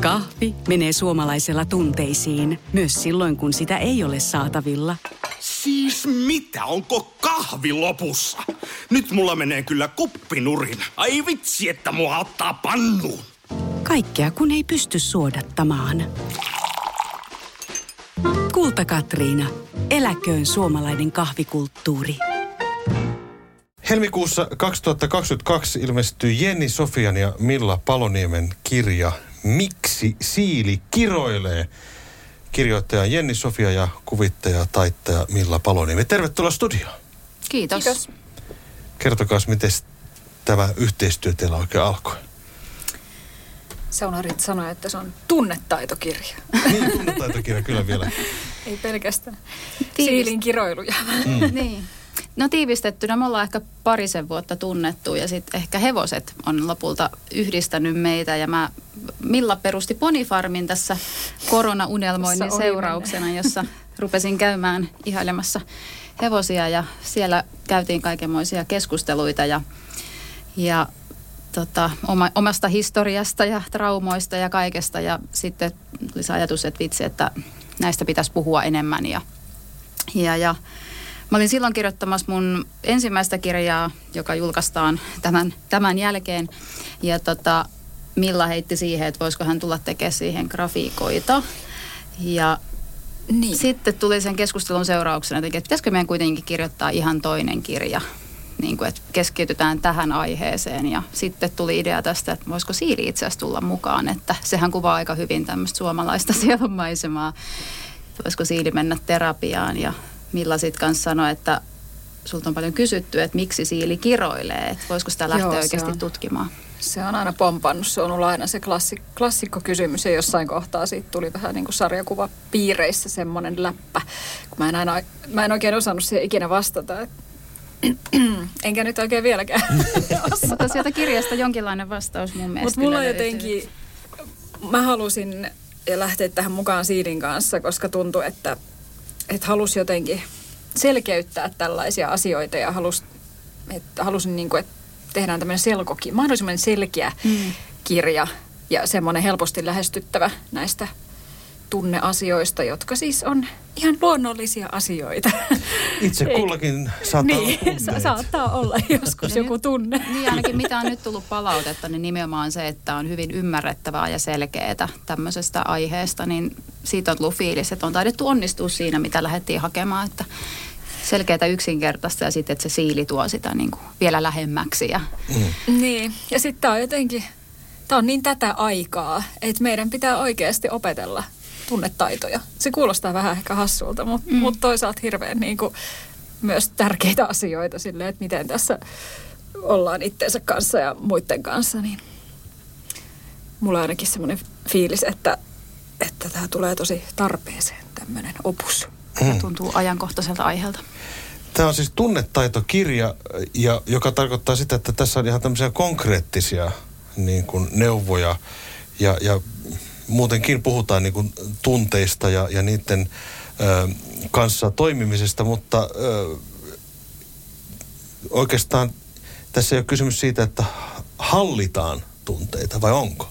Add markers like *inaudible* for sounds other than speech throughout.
Kahvi menee suomalaisella tunteisiin, myös silloin kun sitä ei ole saatavilla. Siis mitä, onko kahvi lopussa? Nyt mulla menee kyllä kuppinurin. Ai vitsi, että mua ottaa pannuun. Kaikkea kun ei pysty suodattamaan. Kulta Katriina. Eläköön suomalainen kahvikulttuuri. Helmikuussa 2022 ilmestyi Jenni Sofian ja Milla Paloniemen kirja Miksi siili kiroilee? Kirjoittaja Jenni Sofia ja kuvittaja taittaja Milla Paloniemi. Tervetuloa studioon. Kiitos. Kiitos. Kertokaa, miten tämä yhteistyö teillä oikein alkoi? Saunarit sanoi, että se on tunnetaitokirja. Niin, tunnetaitokirja kyllä vielä. *laughs* Ei pelkästään siilin kiroiluja. Mm. niin. No tiivistettynä me ollaan ehkä parisen vuotta tunnettu ja sitten ehkä hevoset on lopulta yhdistänyt meitä ja mä Milla perusti Ponifarmin tässä koronaunelmoinnin seurauksena, jossa rupesin käymään ihailemassa hevosia ja siellä käytiin kaikenmoisia keskusteluita ja, ja tota, oma, omasta historiasta ja traumoista ja kaikesta ja sitten tuli se ajatus, että vitsi, että näistä pitäisi puhua enemmän ja, ja, ja Mä olin silloin kirjoittamassa mun ensimmäistä kirjaa, joka julkaistaan tämän, tämän jälkeen. Ja tota, Milla heitti siihen, että voisiko hän tulla tekemään siihen grafiikoita. Ja niin. sitten tuli sen keskustelun seurauksena, että pitäisikö meidän kuitenkin kirjoittaa ihan toinen kirja. Niin kuin, että keskitytään tähän aiheeseen. Ja sitten tuli idea tästä, että voisiko Siili itse asiassa tulla mukaan. Että sehän kuvaa aika hyvin tämmöistä suomalaista *laughs* sielunmaisemaa. Voisiko Siili mennä terapiaan ja Milla sitten kanssa sanoi, että sulta on paljon kysytty, että miksi siili kiroilee, että voisiko sitä lähteä Joo, oikeasti on, tutkimaan. Se on aina pompannut, se on ollut aina se klassik, klassikko kysymys ja jossain kohtaa siitä tuli vähän niin kuin sarjakuva piireissä semmoinen läppä, kun mä en, aina, mä en oikein osannut siihen ikinä vastata, että *clears throat* Enkä nyt oikein vieläkään *laughs* Mutta sieltä kirjasta jonkinlainen vastaus mun mielestä Mutta mulla jotenkin, mä halusin lähteä tähän mukaan Siidin kanssa, koska tuntui, että että halusi jotenkin selkeyttää tällaisia asioita ja halusi, että halusin niin kuin, että tehdään tämmöinen selkokin, mahdollisimman selkeä mm. kirja ja semmoinen helposti lähestyttävä näistä tunneasioista, jotka siis on ihan luonnollisia asioita. Itse kullakin saattaa niin, olla sa- saattaa olla *laughs* joskus niin, joku tunne. Niin ainakin mitä on nyt tullut palautetta, niin nimenomaan se, että on hyvin ymmärrettävää ja selkeää tämmöisestä aiheesta, niin siitä on tullut fiilis, että on taidettu onnistua siinä, mitä lähdettiin hakemaan, että selkeää yksinkertaista ja sitten, että se siili tuo sitä niin kuin vielä lähemmäksi. Ja... Mm. Niin, ja sitten tämä on jotenkin, tämä on niin tätä aikaa, että meidän pitää oikeasti opetella tunnetaitoja. Se kuulostaa vähän ehkä hassulta, mutta mm. mut toisaalta hirveän niin kuin, myös tärkeitä asioita sille, että miten tässä ollaan itteensä kanssa ja muiden kanssa, niin mulla on ainakin semmoinen fiilis, että, että tämä tulee tosi tarpeeseen tämmöinen opus. Mm. Tuntuu ajankohtaiselta aiheelta. Tämä on siis tunnetaitokirja, ja, joka tarkoittaa sitä, että tässä on ihan tämmöisiä konkreettisia niin kuin neuvoja ja, ja muutenkin puhutaan niin kuin tunteista ja, ja niiden ö, kanssa toimimisesta, mutta ö, oikeastaan tässä ei ole kysymys siitä, että hallitaan tunteita, vai onko?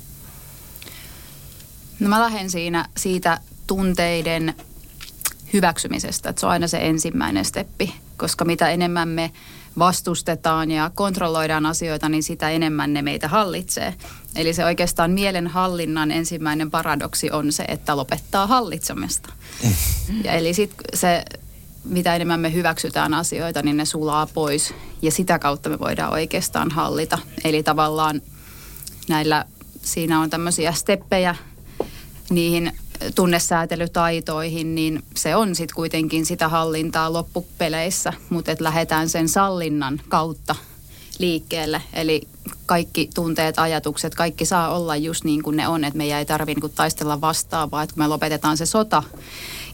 No mä lähden siinä siitä tunteiden hyväksymisestä, että se on aina se ensimmäinen steppi, koska mitä enemmän me vastustetaan ja kontrolloidaan asioita, niin sitä enemmän ne meitä hallitsee. Eli se oikeastaan mielenhallinnan ensimmäinen paradoksi on se, että lopettaa hallitsemista. Mm. Ja eli sit se, mitä enemmän me hyväksytään asioita, niin ne sulaa pois. Ja sitä kautta me voidaan oikeastaan hallita. Eli tavallaan näillä, siinä on tämmöisiä steppejä niihin tunnesäätelytaitoihin, niin se on sitten kuitenkin sitä hallintaa loppupeleissä, mutta että lähdetään sen sallinnan kautta liikkeelle. Eli kaikki tunteet, ajatukset, kaikki saa olla just niin kuin ne on, että meidän ei tarvitse niin taistella vastaan, vaan että kun me lopetetaan se sota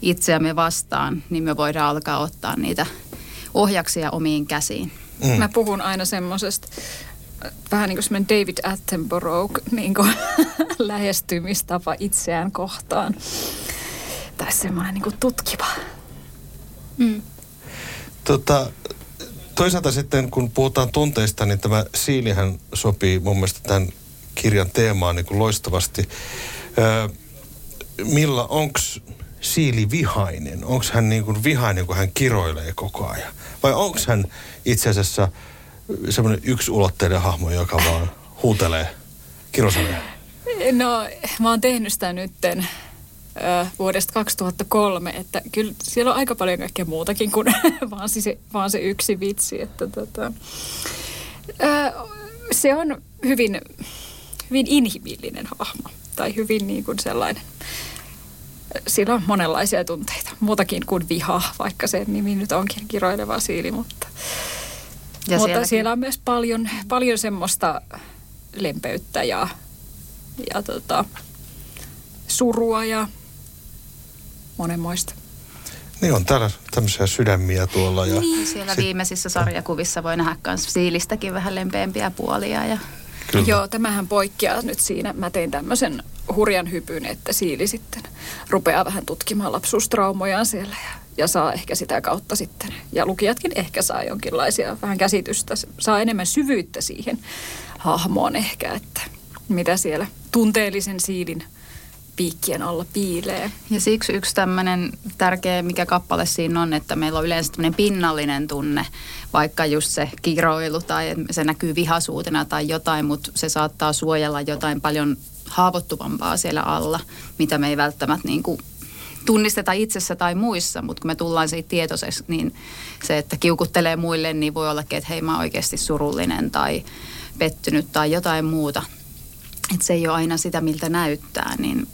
itseämme vastaan, niin me voidaan alkaa ottaa niitä ohjaksia omiin käsiin. Mm. Mä puhun aina semmoisesta vähän niin kuin David Attenborough *laughs* niin kuin lähestymistapa itseään kohtaan. Tai semmoinen niin kuin tutkiva. Mm. Tota, toisaalta sitten kun puhutaan tunteista, niin tämä siilihän sopii mun mielestä tämän kirjan teemaan niin kuin loistavasti. Öö, Milla, onks Siili vihainen? Onko hän niin kuin vihainen, kun hän kiroilee koko ajan? Vai onko hän itse asiassa semmoinen ulotteinen hahmo, joka vaan huutelee kirosanoja? No, mä oon tehnyt sitä nytten vuodesta 2003, että kyllä siellä on aika paljon kaikkea muutakin kuin *laughs* vaan, se, vaan se yksi vitsi. Että tota, se on hyvin, hyvin inhimillinen hahmo tai hyvin niin kuin sellainen. Sillä on monenlaisia tunteita, muutakin kuin viha, vaikka sen nimi nyt onkin kiroileva siili, mutta, ja mutta siellä on myös paljon, paljon semmoista lempeyttä ja, ja tota, surua ja monenmoista. Niin on täällä tämmöisiä sydämiä tuolla. Ja niin, siellä sit... viimeisissä sarjakuvissa voi nähdä myös siilistäkin vähän lempeämpiä puolia. Ja... Kyllä. Joo, tämähän poikkeaa nyt siinä. Mä tein tämmöisen hurjan hypyn, että siili sitten rupeaa vähän tutkimaan lapsuustraumojaan siellä ja, ja saa ehkä sitä kautta sitten. Ja lukijatkin ehkä saa jonkinlaisia vähän käsitystä, saa enemmän syvyyttä siihen hahmoon ehkä, että mitä siellä tunteellisen siilin piikkien alla piilee. Ja siksi yksi tämmöinen tärkeä, mikä kappale siinä on, että meillä on yleensä tämmöinen pinnallinen tunne, vaikka just se kiroilu tai se näkyy vihasuutena tai jotain, mutta se saattaa suojella jotain paljon haavoittuvampaa siellä alla, mitä me ei välttämättä niin kuin tunnisteta itsessä tai muissa, mutta kun me tullaan siitä tietoiseksi, niin se, että kiukuttelee muille, niin voi ollakin, että hei mä oon oikeasti surullinen tai pettynyt tai jotain muuta. Että se ei ole aina sitä, miltä näyttää, niin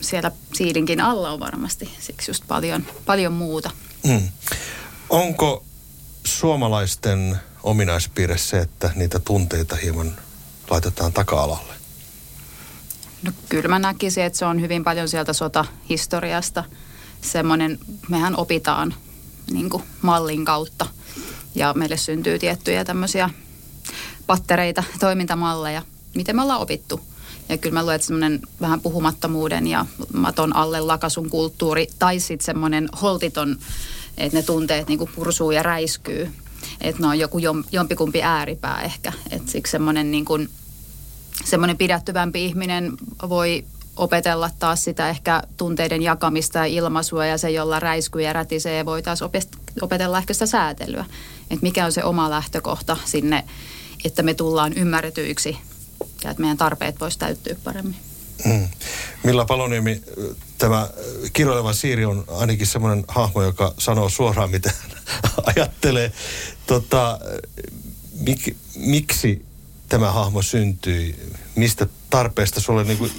siellä siilinkin alla on varmasti siksi just paljon, paljon muuta. Mm. Onko suomalaisten ominaispiirre se, että niitä tunteita hieman laitetaan taka-alalle? No kyllä mä näkisin, että se on hyvin paljon sieltä sotahistoriasta. Semmoinen, mehän opitaan niin kuin mallin kautta ja meille syntyy tiettyjä tämmöisiä pattereita, toimintamalleja, miten me ollaan opittu – ja kyllä mä luulen, että semmoinen vähän puhumattomuuden ja maton alle lakasun kulttuuri tai sitten semmoinen holtiton, että ne tunteet niin pursuu ja räiskyy. Että ne on joku jom, jompikumpi ääripää ehkä. Että siksi semmoinen niin kuin, semmoinen pidättyvämpi ihminen voi opetella taas sitä ehkä tunteiden jakamista ja ilmaisua ja se, jolla räiskyy ja rätisee, voi taas opetella ehkä sitä säätelyä. Että mikä on se oma lähtökohta sinne, että me tullaan ymmärretyiksi ja että meidän tarpeet voisi täyttyä paremmin. Mm. Milla Paloniemi, tämä kiroileva Siiri on ainakin semmoinen hahmo, joka sanoo suoraan, mitä *laughs* ajattelee. Tota, mik, miksi tämä hahmo syntyi? Mistä tarpeesta sulle niin kuin,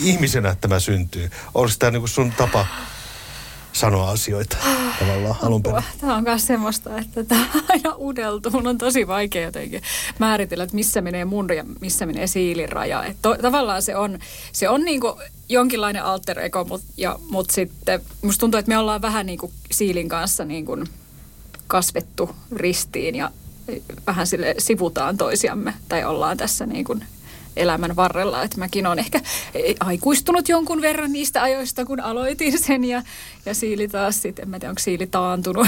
ihmisenä tämä syntyy? Oliko tämä niin kuin sun tapa sanoa asioita tavallaan alun perin. Tämä on myös semmoista, että tämä on aina udeltu. Mun on tosi vaikea jotenkin määritellä, että missä menee mun ja missä menee siilin raja. To, tavallaan se on, se on niin kuin jonkinlainen alter ego, mutta mut sitten musta tuntuu, että me ollaan vähän niin kuin siilin kanssa niin kuin kasvettu ristiin ja vähän sille sivutaan toisiamme tai ollaan tässä niin kuin elämän varrella. Että mäkin olen ehkä aikuistunut jonkun verran niistä ajoista, kun aloitin sen ja, ja Siili taas sitten, en mä tiedä, onko Siili taantunut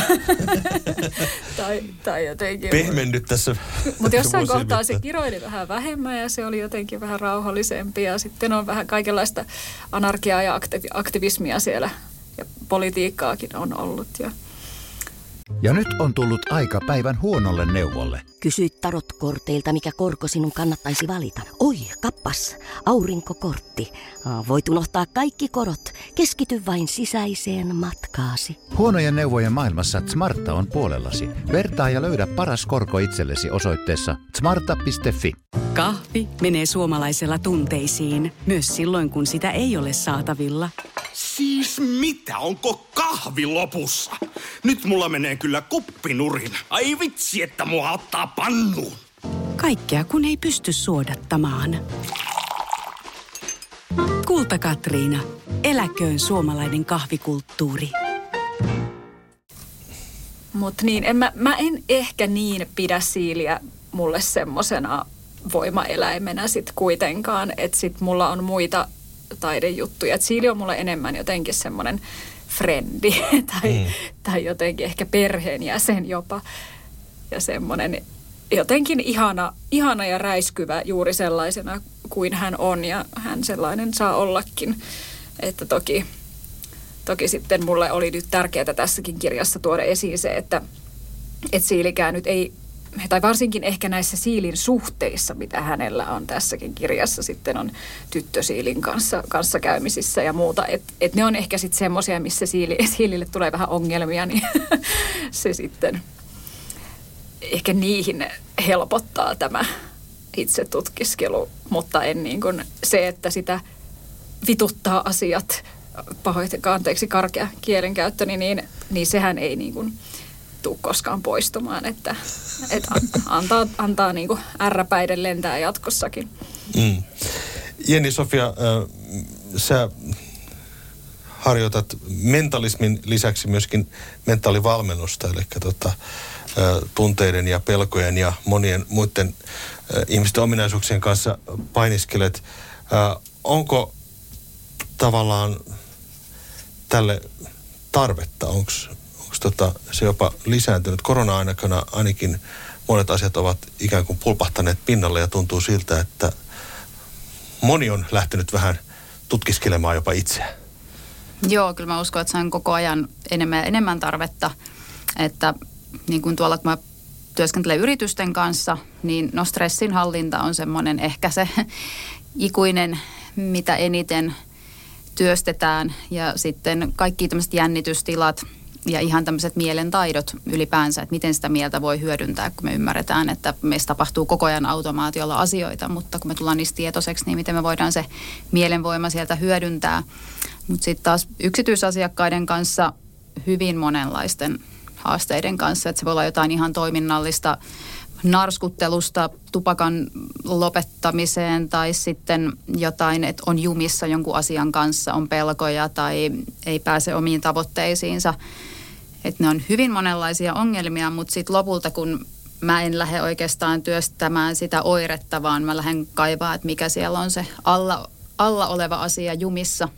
*laughs* tai, tai jotenkin. Pehmennyt tässä. Mutta jossain kohtaa se kiroili vähän vähemmän ja se oli jotenkin vähän rauhallisempi ja sitten on vähän kaikenlaista anarkiaa ja aktivismia siellä ja politiikkaakin on ollut ja ja nyt on tullut aika päivän huonolle neuvolle. Kysy tarotkorteilta, mikä korko sinun kannattaisi valita. Oi, kappas, aurinkokortti. Voit unohtaa kaikki korot. Keskity vain sisäiseen matkaasi. Huonojen neuvojen maailmassa Smarta on puolellasi. Vertaa ja löydä paras korko itsellesi osoitteessa smarta.fi. Kahvi menee suomalaisella tunteisiin, myös silloin kun sitä ei ole saatavilla. Siis mitä, onko kahvi lopussa? Nyt mulla menee kyllä kuppinurin. Ai vitsi, että mua ottaa pannuun. Kaikkea kun ei pysty suodattamaan. Kulta Katriina. Eläköön suomalainen kahvikulttuuri. Mutta niin, en mä, mä en ehkä niin pidä siiliä mulle semmosena voimaeläimenä sit kuitenkaan, että sit mulla on muita taidejuttuja. Et siili on mulle enemmän jotenkin semmoinen frendi *laughs* tai, mm. tai jotenkin ehkä perheenjäsen jopa. Ja semmoinen jotenkin ihana, ihana ja räiskyvä juuri sellaisena kuin hän on ja hän sellainen saa ollakin. Että toki, toki sitten mulle oli nyt tärkeää tässäkin kirjassa tuoda esiin se, että, että Siilikään nyt ei tai varsinkin ehkä näissä Siilin suhteissa, mitä hänellä on tässäkin kirjassa, sitten on tyttö Siilin kanssa, kanssa käymisissä ja muuta. Että et ne on ehkä sitten semmoisia, missä Siili, *laughs* Siilille tulee vähän ongelmia, niin *laughs* se sitten ehkä niihin helpottaa tämä itse tutkiskelu, mutta en niin kuin se, että sitä vituttaa asiat, pahoittakaa anteeksi karkea kielenkäyttö, niin, niin, niin sehän ei niin kuin tule koskaan poistumaan, että, että antaa, antaa niin ärräpäiden lentää jatkossakin. Mm. Jenni Sofia, äh, sä harjoitat mentalismin lisäksi myöskin mentaalivalmennusta, eli tota, äh, tunteiden ja pelkojen ja monien muiden äh, ihmisten ominaisuuksien kanssa painiskelet. Äh, onko tavallaan tälle tarvetta? Onko tota, se jopa lisääntynyt? Korona-aikana ainakin monet asiat ovat ikään kuin pulpahtaneet pinnalle ja tuntuu siltä, että moni on lähtenyt vähän tutkiskelemaan jopa itseään. Joo, kyllä mä uskon, että se on koko ajan enemmän ja enemmän tarvetta. Että niin kuin tuolla, kun mä työskentelen yritysten kanssa, niin no stressin hallinta on semmoinen ehkä se *laughs* ikuinen, mitä eniten työstetään. Ja sitten kaikki tämmöiset jännitystilat ja ihan tämmöiset mielen taidot ylipäänsä, että miten sitä mieltä voi hyödyntää, kun me ymmärretään, että meistä tapahtuu koko ajan automaatiolla asioita, mutta kun me tullaan niistä tietoiseksi, niin miten me voidaan se mielenvoima sieltä hyödyntää. Mutta sitten taas yksityisasiakkaiden kanssa hyvin monenlaisten haasteiden kanssa, että se voi olla jotain ihan toiminnallista narskuttelusta tupakan lopettamiseen tai sitten jotain, että on jumissa jonkun asian kanssa, on pelkoja tai ei pääse omiin tavoitteisiinsa. Että ne on hyvin monenlaisia ongelmia, mutta sitten lopulta kun mä en lähde oikeastaan työstämään sitä oiretta, vaan mä lähden kaivaa, että mikä siellä on se alla, alla oleva asia jumissa,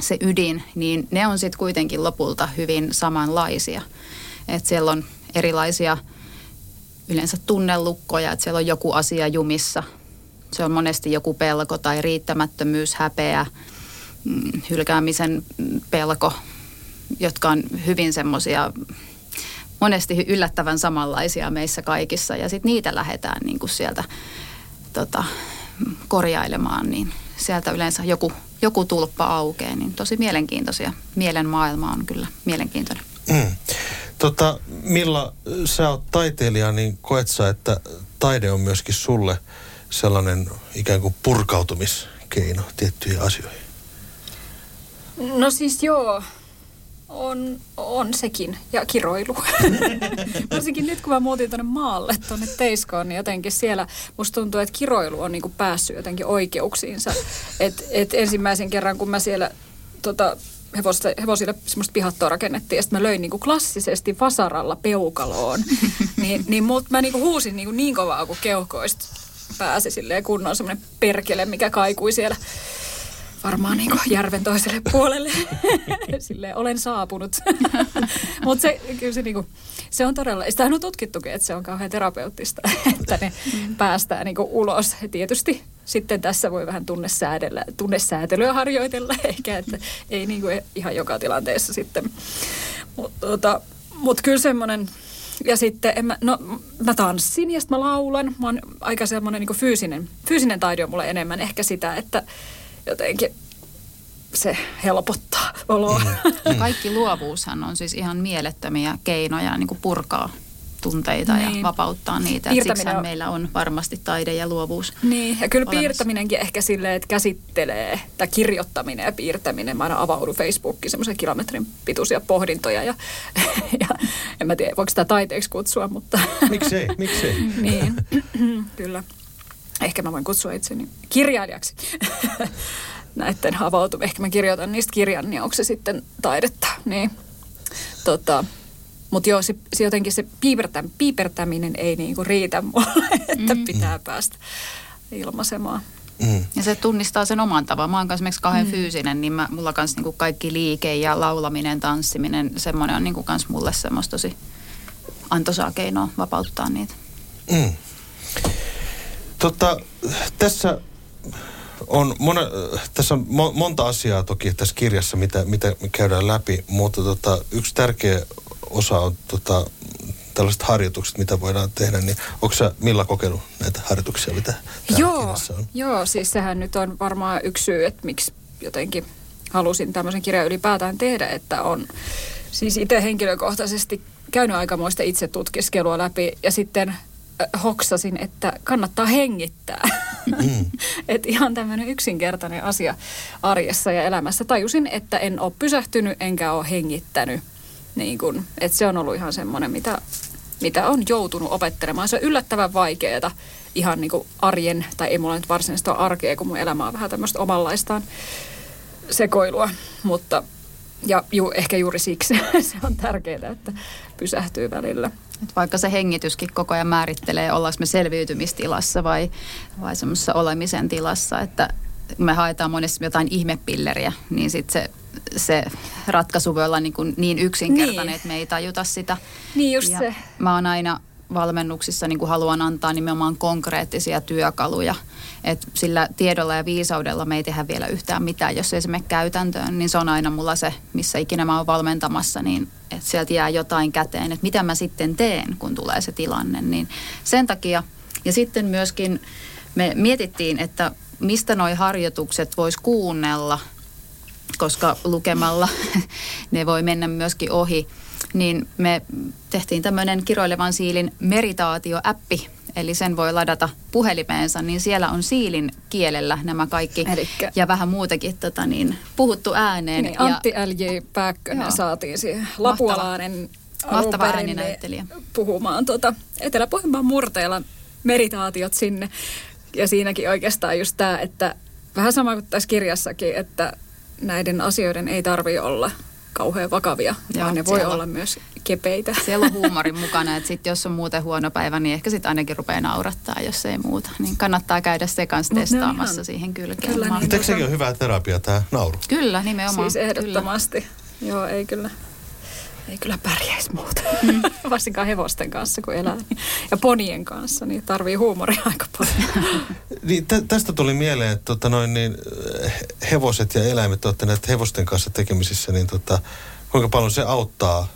se ydin, niin ne on sitten kuitenkin lopulta hyvin samanlaisia. Että siellä on erilaisia yleensä tunnelukkoja, että siellä on joku asia jumissa. Se on monesti joku pelko tai riittämättömyys, häpeä, mm, hylkäämisen pelko, jotka on hyvin semmoisia monesti yllättävän samanlaisia meissä kaikissa. Ja sitten niitä lähdetään niin kuin sieltä tota, korjailemaan, niin sieltä yleensä joku, joku tulppa aukeaa. Niin tosi mielenkiintoisia. Mielen maailma on kyllä mielenkiintoinen. Mm. Tota, Milla, sä oot taiteilija, niin koet sä, että taide on myöskin sulle sellainen ikään kuin purkautumiskeino tiettyihin asioihin? No siis joo, on, on sekin. Ja kiroilu. *laughs* Varsinkin nyt, kun mä muutin tuonne maalle, tuonne Teiskoon, niin jotenkin siellä musta tuntuu, että kiroilu on niinku päässyt jotenkin oikeuksiinsa. Et, et ensimmäisen kerran, kun mä siellä tota, hevosta, hevosille semmoista pihattoa rakennettiin ja sitten mä löin niinku klassisesti vasaralla peukaloon. *laughs* niin, niin mut, mä niinku huusin niinku niin kovaa kuin keuhkoista pääsi silleen kunnon semmoinen perkele, mikä kaikui siellä varmaan niin kuin järven toiselle puolelle. *laughs* *laughs* Silleen olen saapunut. Mutta se, kyllä se, niin kuin, se on todella, sitä on tutkittukin, että se on kauhean terapeuttista, *laughs* että ne mm. päästään niin kuin ulos. Tietysti sitten tässä voi vähän tunnesäädellä, tunnesäätelyä harjoitella, *laughs* eikä että ei niin kuin ihan joka tilanteessa sitten. Mutta tota, mut kyllä semmoinen, ja sitten en mä, no, mä tanssin ja sitten mä laulan. Mä oon aika semmoinen niin fyysinen, fyysinen taide on mulle enemmän ehkä sitä, että jotenkin se helpottaa oloa. Mm. *laughs* Mm. Kaikki luovuushan on siis ihan mielettömiä keinoja niin kuin purkaa tunteita niin. ja vapauttaa niitä. Siksi on... meillä on varmasti taide ja luovuus Niin, ja kyllä olemassa. piirtäminenkin ehkä silleen, että käsittelee, tai kirjoittaminen ja piirtäminen. Mä aina avaudun Facebookiin semmoisen kilometrin pituisia pohdintoja, ja, *laughs* ja en mä tiedä, voiko sitä taiteeksi kutsua, mutta... *laughs* Miksei, miksei. niin, *clears throat* kyllä. Ehkä mä voin kutsua itseni kirjailijaksi. Näiden avautu. Ehkä mä kirjoitan niistä kirjan, niin onko se sitten taidetta. Niin. Tota, mutta joo, se, se jotenkin se piipertä, piipertäminen ei niinku riitä mulle, *laughs* että mm. pitää päästä ilmaisemaan. Mm. Ja se tunnistaa sen oman tavan. Mä oon esimerkiksi kauhean mm. fyysinen, niin mä, mulla kans niinku kaikki liike ja laulaminen, tanssiminen, semmoinen on niinku kans mulle semmoista tosi antoisaa keinoa vapauttaa niitä. Mm. Tota, tässä on mona, tässä on mo, monta asiaa toki tässä kirjassa, mitä, mitä me käydään läpi, mutta tota, yksi tärkeä osa on tota, tällaiset harjoitukset, mitä voidaan tehdä, niin onko sä Milla kokenut näitä harjoituksia, mitä joo, on? Joo, siis sehän nyt on varmaan yksi syy, että miksi jotenkin halusin tämmöisen kirjan ylipäätään tehdä, että on siis itse henkilökohtaisesti käynyt aikamoista itsetutkiskelua läpi ja sitten hoksasin, että kannattaa hengittää. *laughs* *laughs* Että ihan tämmöinen yksinkertainen asia arjessa ja elämässä. Tajusin, että en ole pysähtynyt enkä ole hengittänyt. Niin kun, että se on ollut ihan semmoinen, mitä, mitä on joutunut opettelemaan. Se on yllättävän vaikeaa ihan niin kuin arjen, tai ei mulla nyt varsinaista arkea, kun mun elämä on vähän tämmöistä omanlaistaan sekoilua. Mutta, ja ju, ehkä juuri siksi *laughs* se on tärkeää, että pysähtyy välillä. Et vaikka se hengityskin koko ajan määrittelee, ollaanko me selviytymistilassa vai, vai semmoisessa olemisen tilassa, että me haetaan monesti jotain ihmepilleriä, niin sitten se, se ratkaisu voi olla niin, kuin niin yksinkertainen, niin. että me ei tajuta sitä. Niin just ja se. Mä oon aina valmennuksissa niin kuin haluan antaa nimenomaan konkreettisia työkaluja. Et sillä tiedolla ja viisaudella me ei tehdä vielä yhtään mitään. Jos ei se mene käytäntöön, niin se on aina mulla se, missä ikinä mä oon valmentamassa, niin että sieltä jää jotain käteen, että mitä mä sitten teen, kun tulee se tilanne. Niin sen takia, ja sitten myöskin me mietittiin, että mistä noi harjoitukset vois kuunnella, koska lukemalla *laughs* ne voi mennä myöskin ohi niin me tehtiin tämmöinen kiroilevan siilin meritaatioäppi, eli sen voi ladata puhelimeensa, niin siellä on siilin kielellä nämä kaikki Elikkä. ja vähän muutakin tota, niin, puhuttu ääneen. Niin, Antti ja, L.J. Pääkkönen joo. saatiin siihen lapualainen Mahtava ääninäyttelijä. puhumaan tuota Etelä-Pohjanmaan murteella meritaatiot sinne. Ja siinäkin oikeastaan just tämä, että vähän sama kuin tässä kirjassakin, että näiden asioiden ei tarvi olla kauhean vakavia, Joo, vaan ne voi olla myös kepeitä. *laughs* Siellä on huumorin mukana, että sit jos on muuten huono päivä, niin ehkä sitten ainakin rupeaa naurattaa, jos ei muuta. Niin kannattaa käydä se kanssa testaamassa ihan, siihen kylkeen. Kyllä, niin, Eikö sekin ole hyvää terapiaa tämä nauru? Kyllä, nimenomaan. Siis ehdottomasti. Kyllä. Joo, ei kyllä ei kyllä pärjäisi muuta. Mm. *laughs* Varsinkaan hevosten kanssa, kun elää. Ja ponien kanssa, niin tarvii huumoria aika paljon. *laughs* niin, tä- tästä tuli mieleen, että tota noin, niin, hevoset ja eläimet, olette näitä hevosten kanssa tekemisissä, niin tota, kuinka paljon se auttaa,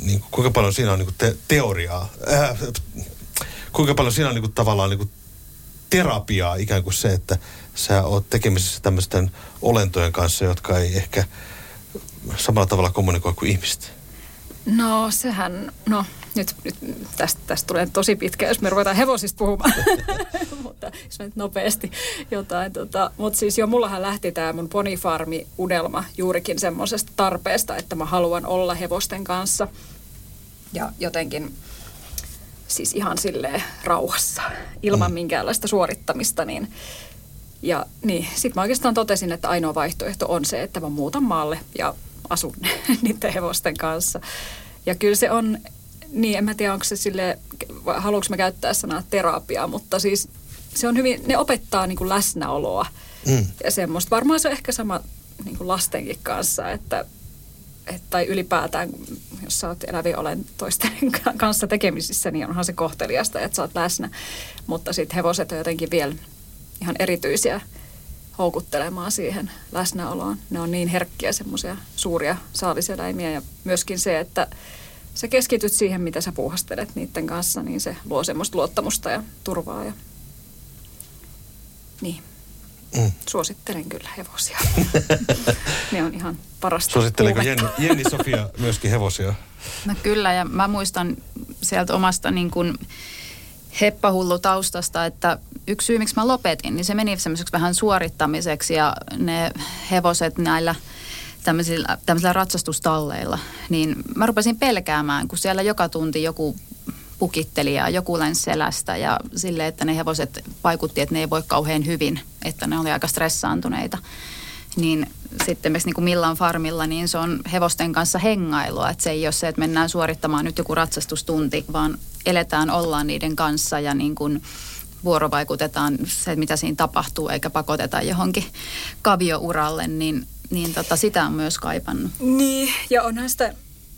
niin, kuinka paljon siinä on niin te- teoriaa, äh, kuinka paljon siinä on niin kuin, tavallaan niin kuin, terapiaa ikään kuin se, että sä oot tekemisissä tämmöisten olentojen kanssa, jotka ei ehkä samalla tavalla kommunikoi kuin ihmiset. No sehän, no nyt, nyt tästä, tästä tulee tosi pitkä, jos me ruvetaan hevosista puhumaan. *laughs* Mutta jos nyt nopeasti jotain. Tota, Mutta siis jo mullahan lähti tämä mun ponifarmi-unelma juurikin semmoisesta tarpeesta, että mä haluan olla hevosten kanssa. Ja jotenkin siis ihan sille rauhassa, ilman mm. minkäänlaista suorittamista, niin ja niin, sitten mä oikeastaan totesin, että ainoa vaihtoehto on se, että mä muutan maalle ja asun *laughs* niiden hevosten kanssa. Ja kyllä se on, niin en mä tiedä onko se sille, haluanko mä käyttää sanaa terapia, mutta siis se on hyvin, ne opettaa niin kuin läsnäoloa mm. ja semmoista. Varmaan se on ehkä sama niin kuin lastenkin kanssa, että, että tai ylipäätään, jos sä oot eläviä toisten kanssa tekemisissä, niin onhan se kohteliasta, että sä oot läsnä. Mutta sitten hevoset on jotenkin vielä ihan erityisiä houkuttelemaan siihen läsnäoloon. Ne on niin herkkiä semmoisia suuria saaliseläimiä ja myöskin se, että sä keskityt siihen, mitä sä puuhastelet niiden kanssa, niin se luo semmoista luottamusta ja turvaa. Ja... Niin. Mm. Suosittelen kyllä hevosia. *laughs* ne on ihan parasta Suositteleeko Jenni, Jenni Sofia myöskin hevosia? No kyllä, ja mä muistan sieltä omasta niin kuin heppahullu taustasta, että yksi syy, miksi mä lopetin, niin se meni semmoiseksi vähän suorittamiseksi ja ne hevoset näillä tämmöisillä, tämmöisillä ratsastustalleilla, niin mä rupesin pelkäämään, kun siellä joka tunti joku pukitteli ja joku lensi selästä ja sille, että ne hevoset vaikutti, että ne ei voi kauhean hyvin, että ne oli aika stressaantuneita. Niin sitten myös niin kuin Millan farmilla, niin se on hevosten kanssa hengailua. Että se ei ole se, että mennään suorittamaan nyt joku ratsastustunti, vaan eletään, ollaan niiden kanssa ja niin kuin vuorovaikutetaan se, mitä siinä tapahtuu, eikä pakoteta johonkin kaviouralle, niin, niin tota, sitä on myös kaipannut. Niin, ja onhan sitä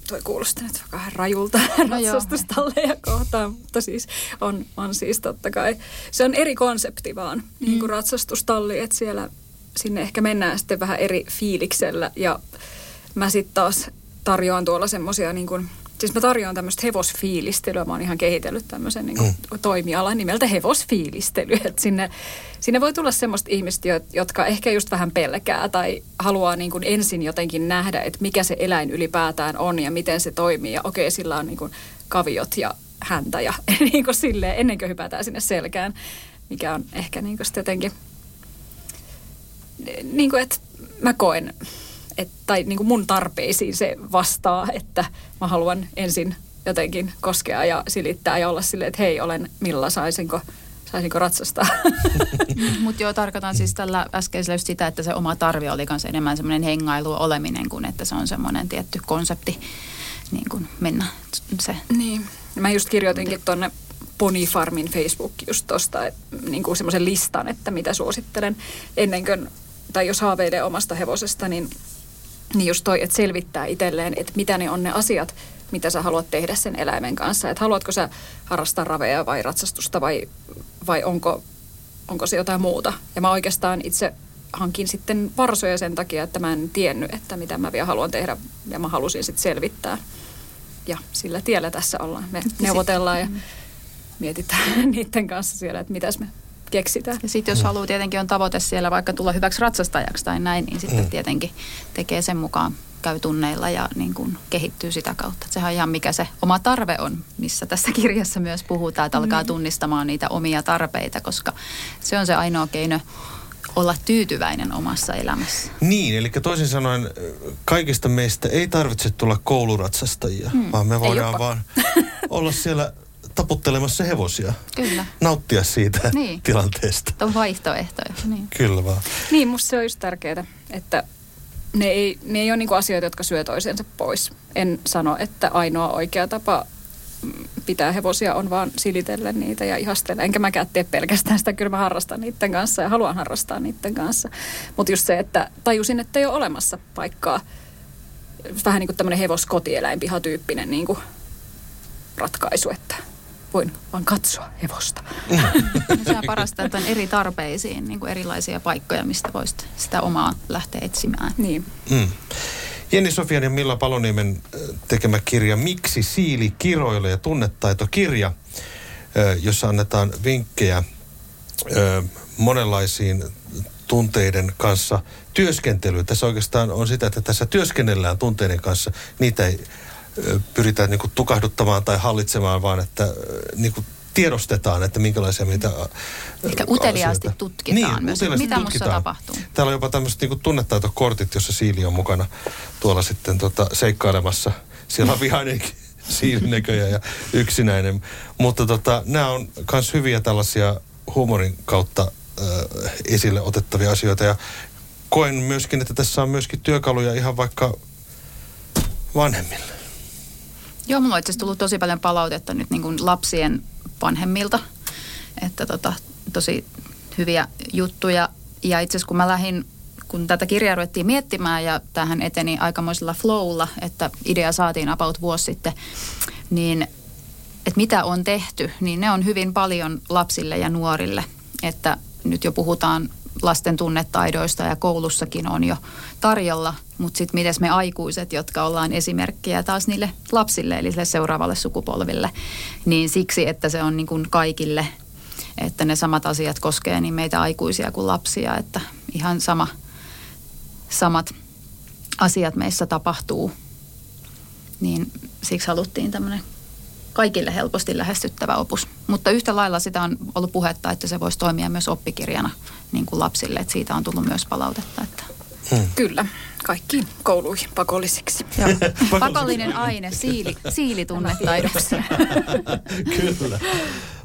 toi kuulostaa nyt vähän rajulta *laughs* no ratsastustalleja kohtaan, mutta siis on, on siis totta kai. Se on eri konsepti vaan, mm. niin kuin ratsastustalli, että siellä sinne ehkä mennään sitten vähän eri fiiliksellä ja mä sitten taas tarjoan tuolla semmoisia niin kuin, siis mä tarjoan tämmöistä hevosfiilistelyä. Mä oon ihan kehitellyt tämmöisen niin mm. toimialan nimeltä hevosfiilistely. Että sinne, sinne voi tulla semmoista ihmistä, jotka ehkä just vähän pelkää tai haluaa niin kuin ensin jotenkin nähdä, että mikä se eläin ylipäätään on ja miten se toimii. Ja okei, sillä on niin kuin kaviot ja häntä ja *laughs* niin kuin silleen, ennen kuin hypätään sinne selkään, mikä on ehkä niin kuin jotenkin, niin kuin, että mä koen et, tai niin kuin mun tarpeisiin se vastaa, että mä haluan ensin jotenkin koskea ja silittää ja olla silleen, että hei, olen Milla, saisinko, saisinko ratsastaa. *laughs* Mutta joo, tarkoitan siis tällä äskeisellä just sitä, että se oma tarve oli kanssa enemmän semmoinen hengailu oleminen kuin että se on semmoinen tietty konsepti niin kuin mennä se. Niin, mä just kirjoitinkin tuonne Pony Farmin Facebook just tuosta niin semmoisen listan, että mitä suosittelen ennen kuin, tai jos haaveilee omasta hevosesta, niin niin just toi, että selvittää itselleen, että mitä ne on ne asiat, mitä sä haluat tehdä sen eläimen kanssa. Että haluatko sä harrastaa raveja vai ratsastusta vai, vai onko, onko se jotain muuta. Ja mä oikeastaan itse hankin sitten varsoja sen takia, että mä en tiennyt, että mitä mä vielä haluan tehdä. Ja mä halusin sitten selvittää. Ja sillä tiellä tässä ollaan. Me neuvotellaan ja mietitään *laughs* niiden kanssa siellä, että mitäs me keksitään. Ja sitten jos mm. haluaa tietenkin on tavoite siellä vaikka tulla hyväksi ratsastajaksi tai näin, niin sitten mm. tietenkin tekee sen mukaan käy tunneilla ja niin kuin kehittyy sitä kautta. Sehän on ihan mikä se oma tarve on, missä tässä *laughs* kirjassa myös puhutaan, että alkaa mm. tunnistamaan niitä omia tarpeita, koska se on se ainoa keino olla tyytyväinen omassa elämässä. Niin, eli toisin sanoen kaikista meistä ei tarvitse tulla kouluratsastajia, mm. vaan me voidaan vaan olla siellä *laughs* taputtelemassa hevosia. Kyllä. Nauttia siitä *laughs* niin. tilanteesta. On vaihtoehtoja. Niin. Kyllä vaan. Niin, musta se on just tärkeää, että ne ei, ne ei ole niinku asioita, jotka syö toisensa pois. En sano, että ainoa oikea tapa pitää hevosia on vaan silitellä niitä ja ihastella. Enkä mäkään tee pelkästään sitä, kyllä mä harrastan niiden kanssa ja haluan harrastaa niiden kanssa. Mutta just se, että tajusin, että ei ole olemassa paikkaa. Vähän niin kuin tämmöinen hevoskotieläinpihatyyppinen niin kuin ratkaisu, että voin vaan katsoa hevosta. *laughs* Se on parasta, että on eri tarpeisiin niin kuin erilaisia paikkoja, mistä voisit sitä omaa lähteä etsimään. Niin. Mm. Jenni Sofian ja Milla Paloniemen tekemä kirja Miksi siili kiroilee tunnetaitokirja, jossa annetaan vinkkejä monenlaisiin tunteiden kanssa työskentelyyn. Tässä oikeastaan on sitä, että tässä työskennellään tunteiden kanssa. Niitä ei pyritään niin kuin tukahduttamaan tai hallitsemaan, vaan että niin kuin tiedostetaan, että minkälaisia mitä Ehkä uteliaasti asioita. tutkitaan niin, myös, uteliaasti mitä tutkitaan. tapahtuu. Täällä on jopa tämmöiset niin tunnetaitokortit, jossa siili on mukana tuolla sitten tota, seikkailemassa. Siellä on *laughs* vihainenkin siilinäköjä ja yksinäinen. Mutta tota, nämä on myös hyviä tällaisia huumorin kautta äh, esille otettavia asioita. Ja koen myöskin, että tässä on myöskin työkaluja ihan vaikka vanhemmille. Joo, mulla on itse tullut tosi paljon palautetta nyt niin kuin lapsien vanhemmilta, että tota, tosi hyviä juttuja. Ja itse asiassa kun mä lähdin, kun tätä kirjaa ruvettiin miettimään ja tähän eteni aikamoisella flowlla, että idea saatiin about vuosi sitten, niin että mitä on tehty, niin ne on hyvin paljon lapsille ja nuorille. Että nyt jo puhutaan lasten tunnetaidoista ja koulussakin on jo tarjolla, mutta sitten miten me aikuiset, jotka ollaan esimerkkejä taas niille lapsille, eli sille seuraavalle sukupolville, niin siksi, että se on niin kuin kaikille, että ne samat asiat koskee niin meitä aikuisia kuin lapsia, että ihan sama, samat asiat meissä tapahtuu, niin siksi haluttiin tämmöinen kaikille helposti lähestyttävä opus. Mutta yhtä lailla sitä on ollut puhetta, että se voisi toimia myös oppikirjana niin kuin lapsille, että siitä on tullut myös palautetta. Että. Hmm. Kyllä, kaikkiin kouluihin pakollisiksi. Joo. *laughs* Pakollinen aine, siili, siilitunnetaidoksi. *laughs* Kyllä.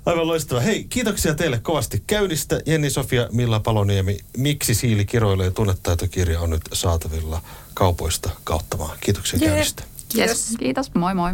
Aivan loistava. Hei, kiitoksia teille kovasti käynnistä. Jenni Sofia Milla Paloniemi, Miksi siili kiroilee tunnetaitokirja on nyt saatavilla kaupoista kauttamaan. Kiitoksia yeah. käynnistä. Kiitos. Kiitos, moi moi.